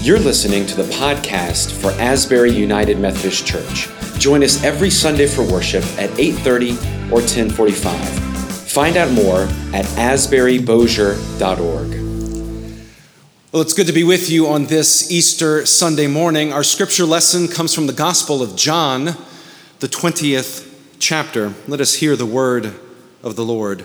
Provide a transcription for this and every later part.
You're listening to the podcast for Asbury United Methodist Church. Join us every Sunday for worship at 8:30 or 10:45. Find out more at asburybosier.org. Well, it's good to be with you on this Easter Sunday morning. Our scripture lesson comes from the Gospel of John, the 20th chapter. Let us hear the word of the Lord.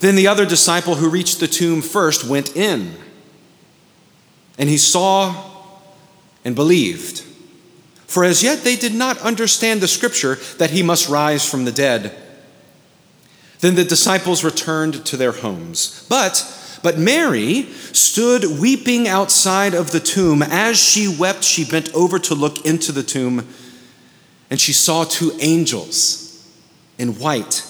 Then the other disciple who reached the tomb first went in, and he saw and believed. For as yet they did not understand the scripture that he must rise from the dead. Then the disciples returned to their homes. But but Mary stood weeping outside of the tomb. As she wept, she bent over to look into the tomb, and she saw two angels in white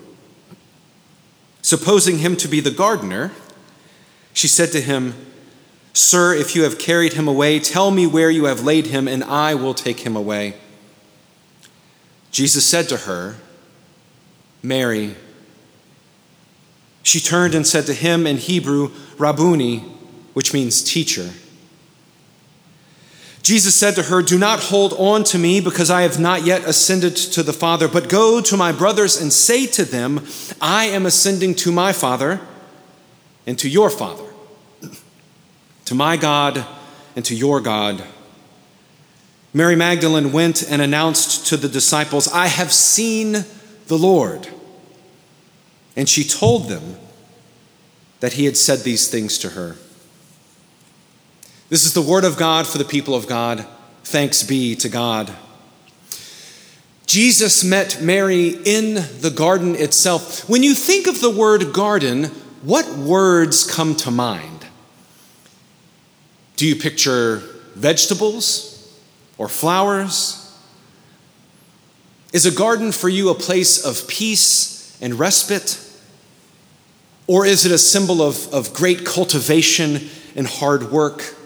Supposing him to be the gardener, she said to him, Sir, if you have carried him away, tell me where you have laid him, and I will take him away. Jesus said to her, Mary. She turned and said to him in Hebrew, Rabboni, which means teacher. Jesus said to her, Do not hold on to me because I have not yet ascended to the Father, but go to my brothers and say to them, I am ascending to my Father and to your Father, to my God and to your God. Mary Magdalene went and announced to the disciples, I have seen the Lord. And she told them that he had said these things to her. This is the word of God for the people of God. Thanks be to God. Jesus met Mary in the garden itself. When you think of the word garden, what words come to mind? Do you picture vegetables or flowers? Is a garden for you a place of peace and respite? Or is it a symbol of, of great cultivation and hard work?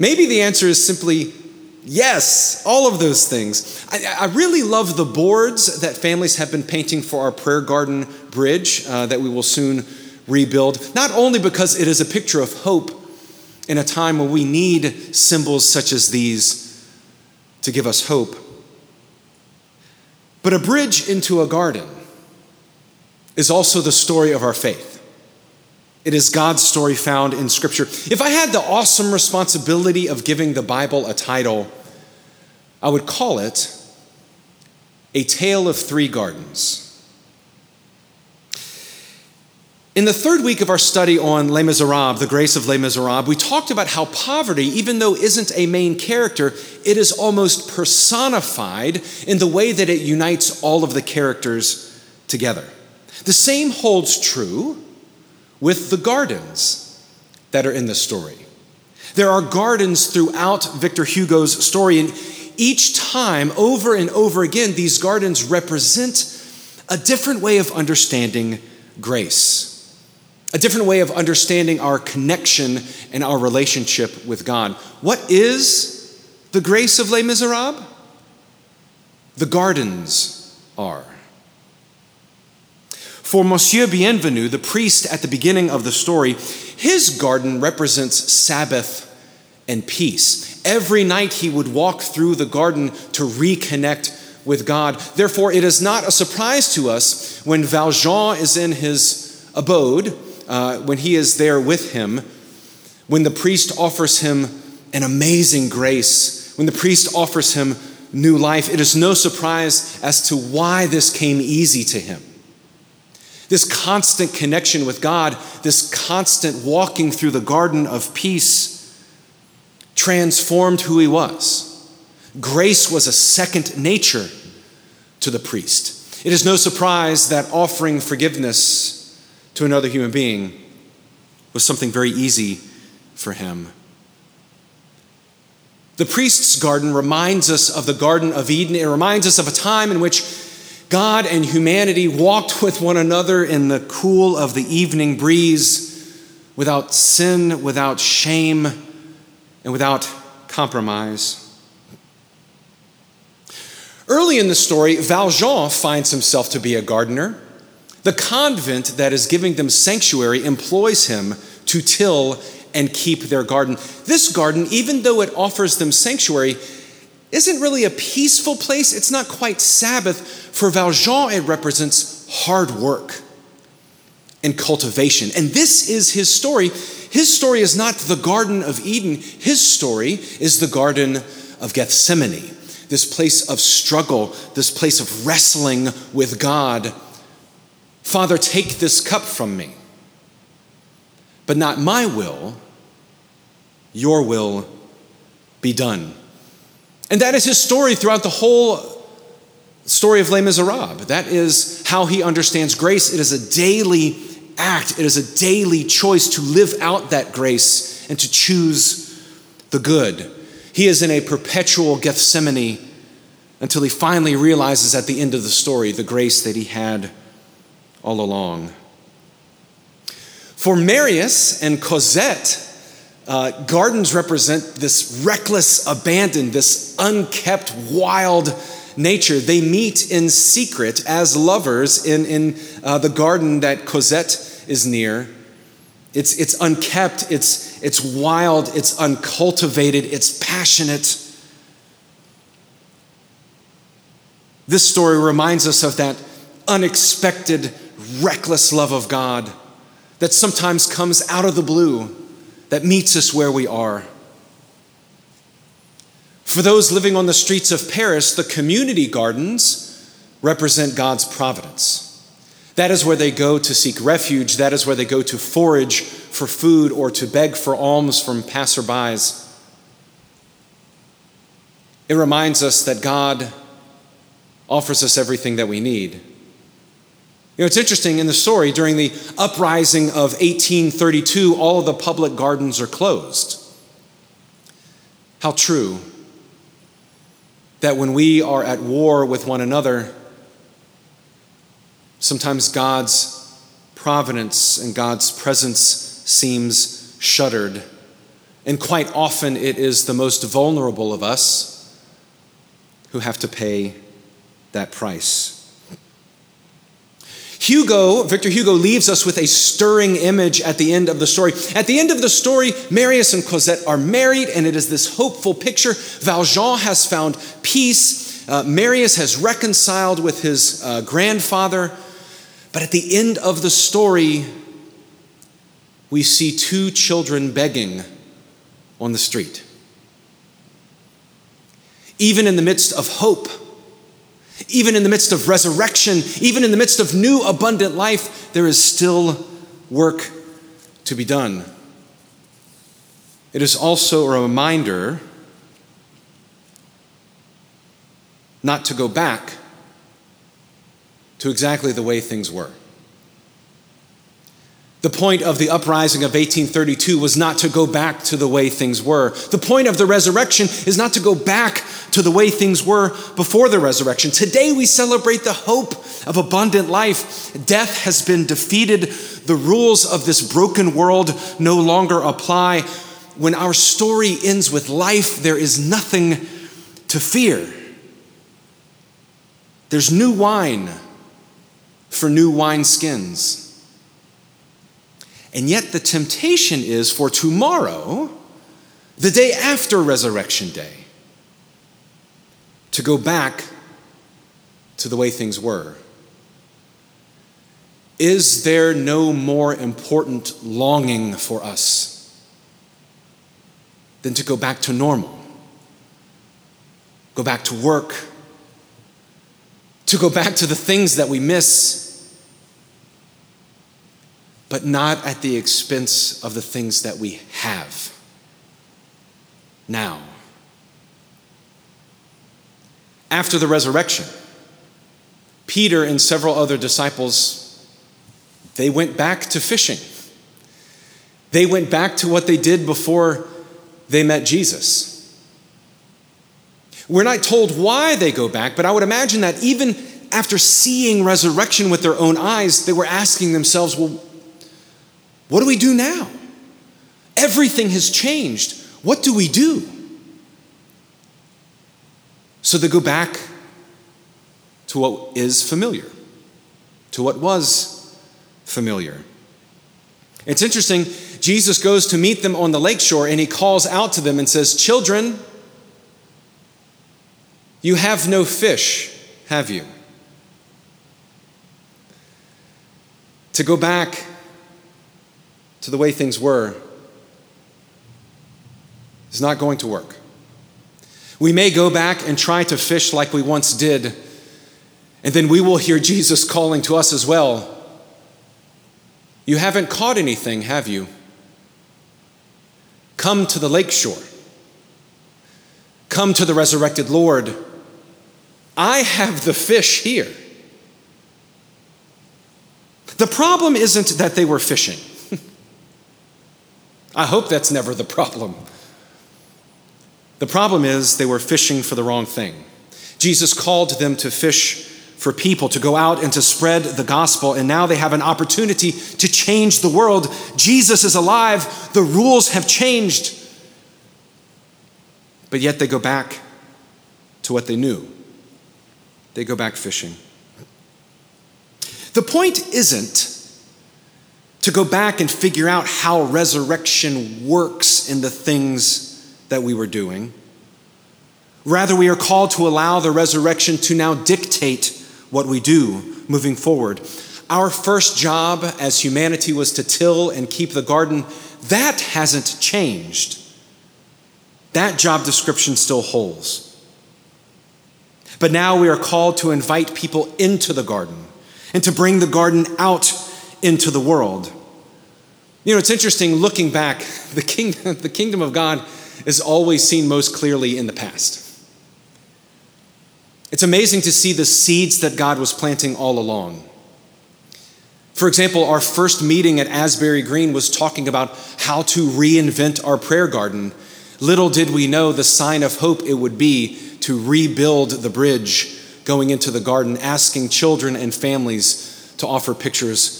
Maybe the answer is simply yes, all of those things. I, I, really love the boards that families have been painting for our prayer garden bridge uh, that we will soon rebuild, not only because it is a picture of hope in a time when we need symbols such as these to give us hope, but a bridge into a garden is also the story of our faith. It is God's story found in Scripture. If I had the awesome responsibility of giving the Bible a title, I would call it A Tale of Three Gardens. In the third week of our study on Les Miserables, the grace of Les Miserables, we talked about how poverty, even though isn't a main character, it is almost personified in the way that it unites all of the characters together. The same holds true with the gardens that are in the story. There are gardens throughout Victor Hugo's story, and each time, over and over again, these gardens represent a different way of understanding grace. a different way of understanding our connection and our relationship with God. What is the grace of Les Miserables? The gardens are. For Monsieur Bienvenu, the priest at the beginning of the story, his garden represents Sabbath and peace. Every night he would walk through the garden to reconnect with God. Therefore, it is not a surprise to us when Valjean is in his abode, uh, when he is there with him, when the priest offers him an amazing grace, when the priest offers him new life, it is no surprise as to why this came easy to him. This constant connection with God, this constant walking through the garden of peace, transformed who he was. Grace was a second nature to the priest. It is no surprise that offering forgiveness to another human being was something very easy for him. The priest's garden reminds us of the Garden of Eden. It reminds us of a time in which God and humanity walked with one another in the cool of the evening breeze without sin, without shame, and without compromise. Early in the story, Valjean finds himself to be a gardener. The convent that is giving them sanctuary employs him to till and keep their garden. This garden, even though it offers them sanctuary, isn't really a peaceful place. It's not quite Sabbath. For Valjean, it represents hard work and cultivation. And this is his story. His story is not the Garden of Eden, his story is the Garden of Gethsemane, this place of struggle, this place of wrestling with God. Father, take this cup from me, but not my will, your will be done. And that is his story throughout the whole story of Les Miserables. That is how he understands grace. It is a daily act, it is a daily choice to live out that grace and to choose the good. He is in a perpetual Gethsemane until he finally realizes at the end of the story the grace that he had all along. For Marius and Cosette, uh, gardens represent this reckless abandon, this unkept, wild nature. They meet in secret as lovers in, in uh, the garden that Cosette is near. It's, it's unkept, it's, it's wild, it's uncultivated, it's passionate. This story reminds us of that unexpected, reckless love of God that sometimes comes out of the blue, that meets us where we are. For those living on the streets of Paris, the community gardens represent God's providence. That is where they go to seek refuge. That is where they go to forage for food or to beg for alms from passerbys. It reminds us that God offers us everything that we need. You know, it's interesting in the story, during the uprising of 1832, all of the public gardens are closed. How true that when we are at war with one another, sometimes God's providence and God's presence seems shuttered. And quite often it is the most vulnerable of us who have to pay that price. Hugo, Victor Hugo, leaves us with a stirring image at the end of the story. At the end of the story, Marius and Cosette are married, and it is this hopeful picture. Valjean has found peace. Uh, Marius has reconciled with his uh, grandfather. But at the end of the story, we see two children begging on the street. Even in the midst of hope, even in the midst of resurrection, even in the midst of new abundant life, there is still work to be done. It is also a reminder not to go back to exactly the way things were. The point of the uprising of 1832 was not to go back to the way things were. The point of the resurrection is not to go back to the way things were before the resurrection. Today we celebrate the hope of abundant life. Death has been defeated. The rules of this broken world no longer apply. When our story ends with life, there is nothing to fear. There's new wine for new wineskins. And yet, the temptation is for tomorrow, the day after Resurrection Day, to go back to the way things were. Is there no more important longing for us than to go back to normal? Go back to work, to go back to the things that we miss but not at the expense of the things that we have now. After the resurrection, Peter and several other disciples they went back to fishing. They went back to what they did before they met Jesus. We're not told why they go back, but I would imagine that even after seeing resurrection with their own eyes, they were asking themselves, well, what do we do now? Everything has changed. What do we do? So they go back to what is familiar, to what was familiar. It's interesting, Jesus goes to meet them on the lakeshore and he calls out to them and says, Children, you have no fish, have you? To go back to the way things were is not going to work. We may go back and try to fish like we once did, and then we will hear Jesus calling to us as well. You haven't caught anything, have you? Come to the lakeshore. Come to the resurrected Lord. I have the fish here. The problem isn't that they were fishing. I hope that's never the problem. The problem is they were fishing for the wrong thing. Jesus called them to fish for people, to go out and to spread the gospel, and now they have an opportunity to change the world. Jesus is alive, the rules have changed. But yet they go back to what they knew. They go back fishing. The point isn't to go back and figure out how resurrection works in the things that we were doing. Rather, we are called to allow the resurrection to now dictate what we do moving forward. Our first job as humanity was to till and keep the garden. That hasn't changed. That job description still holds. But now we are called to invite people into the garden and to bring the garden out into the world. You know, it's interesting looking back, the kingdom, the kingdom of God is always seen most clearly in the past. It's amazing to see the seeds that God was planting all along. For example, our first meeting at Asbury Green was talking about how to reinvent our prayer garden. Little did we know the sign of hope it would be to rebuild the bridge going into the garden, asking children and families to offer pictures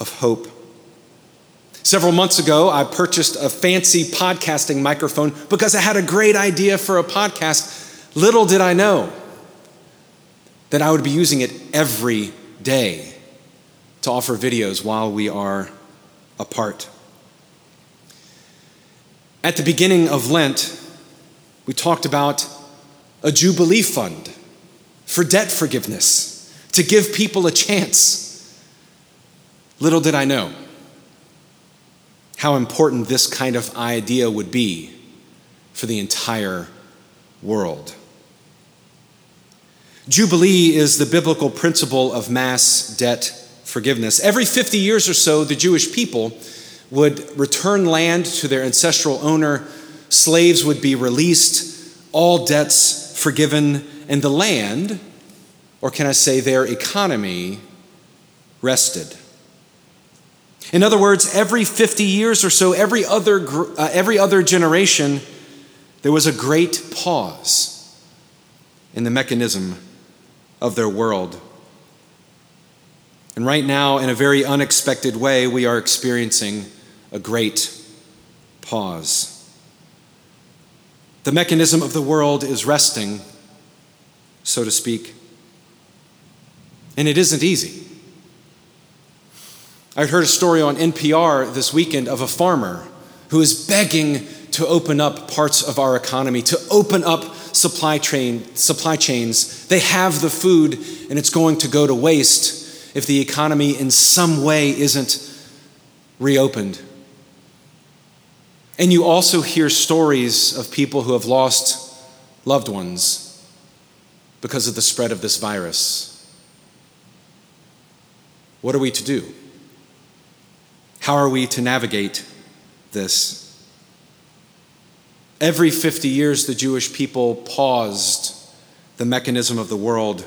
of hope. Several months ago, I purchased a fancy podcasting microphone because I had a great idea for a podcast. Little did I know that I would be using it every day to offer videos while we are apart. At the beginning of Lent, we talked about a Jubilee fund for debt forgiveness, to give people a chance. Little did I know how important this kind of idea would be for the entire world. Jubilee is the biblical principle of mass debt forgiveness. Every 50 years or so, the Jewish people would return land to their ancestral owner, slaves would be released, all debts forgiven, and the land, or can I say their economy, rested. In other words, every 50 years or so, every other, uh, every other generation, there was a great pause in the mechanism of their world. And right now, in a very unexpected way, we are experiencing a great pause. The mechanism of the world is resting, so to speak. And it isn't easy. I heard a story on NPR this weekend of a farmer who is begging to open up parts of our economy, to open up supply, train, supply chains. They have the food, and it's going to go to waste if the economy in some way isn't reopened. And you also hear stories of people who have lost loved ones because of the spread of this virus. What are we to do? How are we to navigate this? Every 50 years, the Jewish people paused the mechanism of the world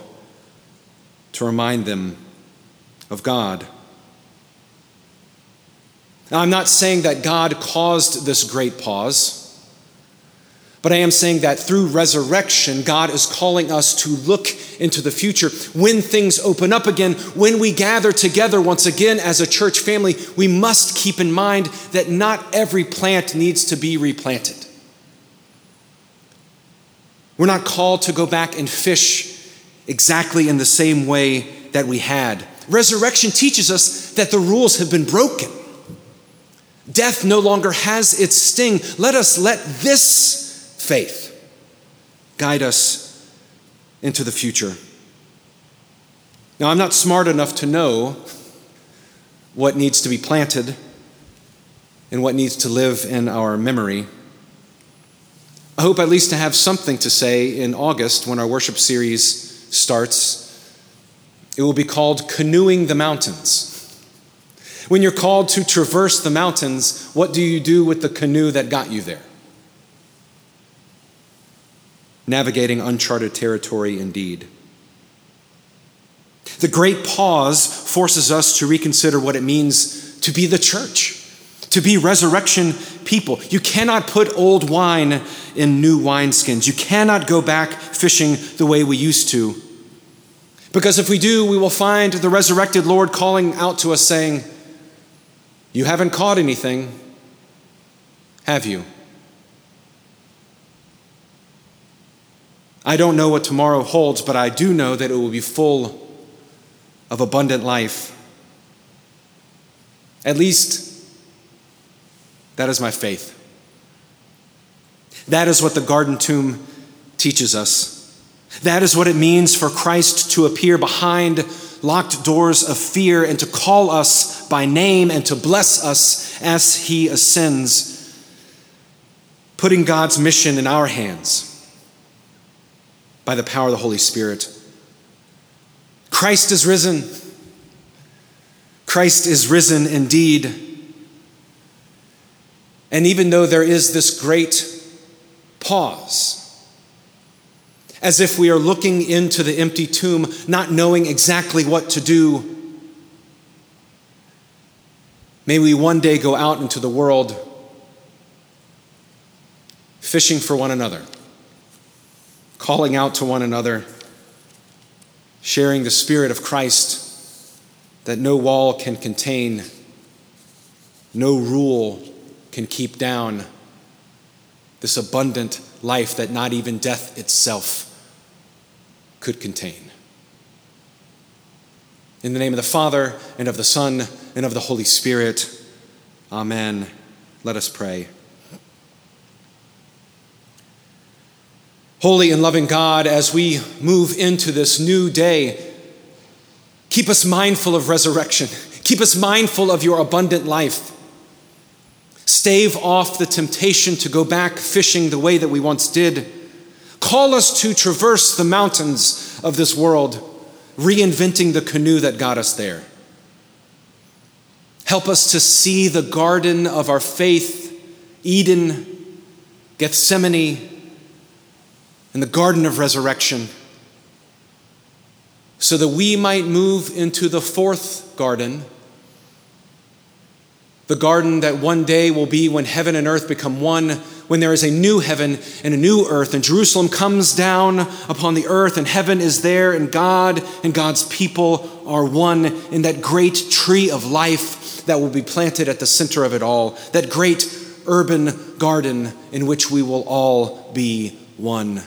to remind them of God. Now, I'm not saying that God caused this great pause, but I am saying that through resurrection, God is calling us to look into the future. When things open up again, when we gather together once again as a church family, we must keep in mind that not every plant needs to be replanted. We're not called to go back and fish exactly in the same way that we had. Resurrection teaches us that the rules have been broken. Death no longer has its sting. Let us let this faith guide us into the future. Now, I'm not smart enough to know what needs to be planted and what needs to live in our memory. I hope at least to have something to say in August when our worship series starts. It will be called Canoeing the Mountains. When you're called to traverse the mountains, what do you do with the canoe that got you there? Navigating uncharted territory indeed. The great pause forces us to reconsider what it means to be the church to be resurrection people. You cannot put old wine in new wineskins. You cannot go back fishing the way we used to. Because if we do, we will find the resurrected Lord calling out to us saying, You haven't caught anything, have you? I don't know what tomorrow holds, but I do know that it will be full of abundant life. At least that is my faith. That is what the garden tomb teaches us. That is what it means for Christ to appear behind locked doors of fear and to call us by name and to bless us as he ascends, putting God's mission in our hands by the power of the Holy Spirit. Christ is risen. Christ is risen indeed. And even though there is this great pause, as if we are looking into the empty tomb, not knowing exactly what to do, may we one day go out into the world fishing for one another, calling out to one another, sharing the Spirit of Christ that no wall can contain, no rule can keep down this abundant life that not even death itself could contain. In the name of the Father, and of the Son, and of the Holy Spirit, Amen. Let us pray. Holy and loving God, as we move into this new day, keep us mindful of resurrection. Keep us mindful of your abundant life stave off the temptation to go back fishing the way that we once did. Call us to traverse the mountains of this world, reinventing the canoe that got us there. Help us to see the garden of our faith, Eden, Gethsemane, and the garden of resurrection, so that we might move into the fourth garden The garden that one day will be when heaven and earth become one, when there is a new heaven and a new earth, and Jerusalem comes down upon the earth, and heaven is there, and God and God's people are one in that great tree of life that will be planted at the center of it all, that great urban garden in which we will all be one.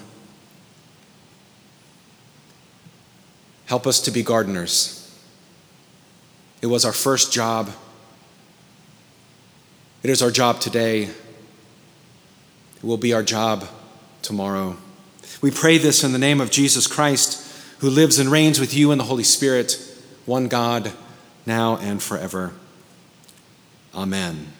Help us to be gardeners. It was our first job. It is our job today. It will be our job tomorrow. We pray this in the name of Jesus Christ, who lives and reigns with you in the Holy Spirit, one God, now and forever. Amen.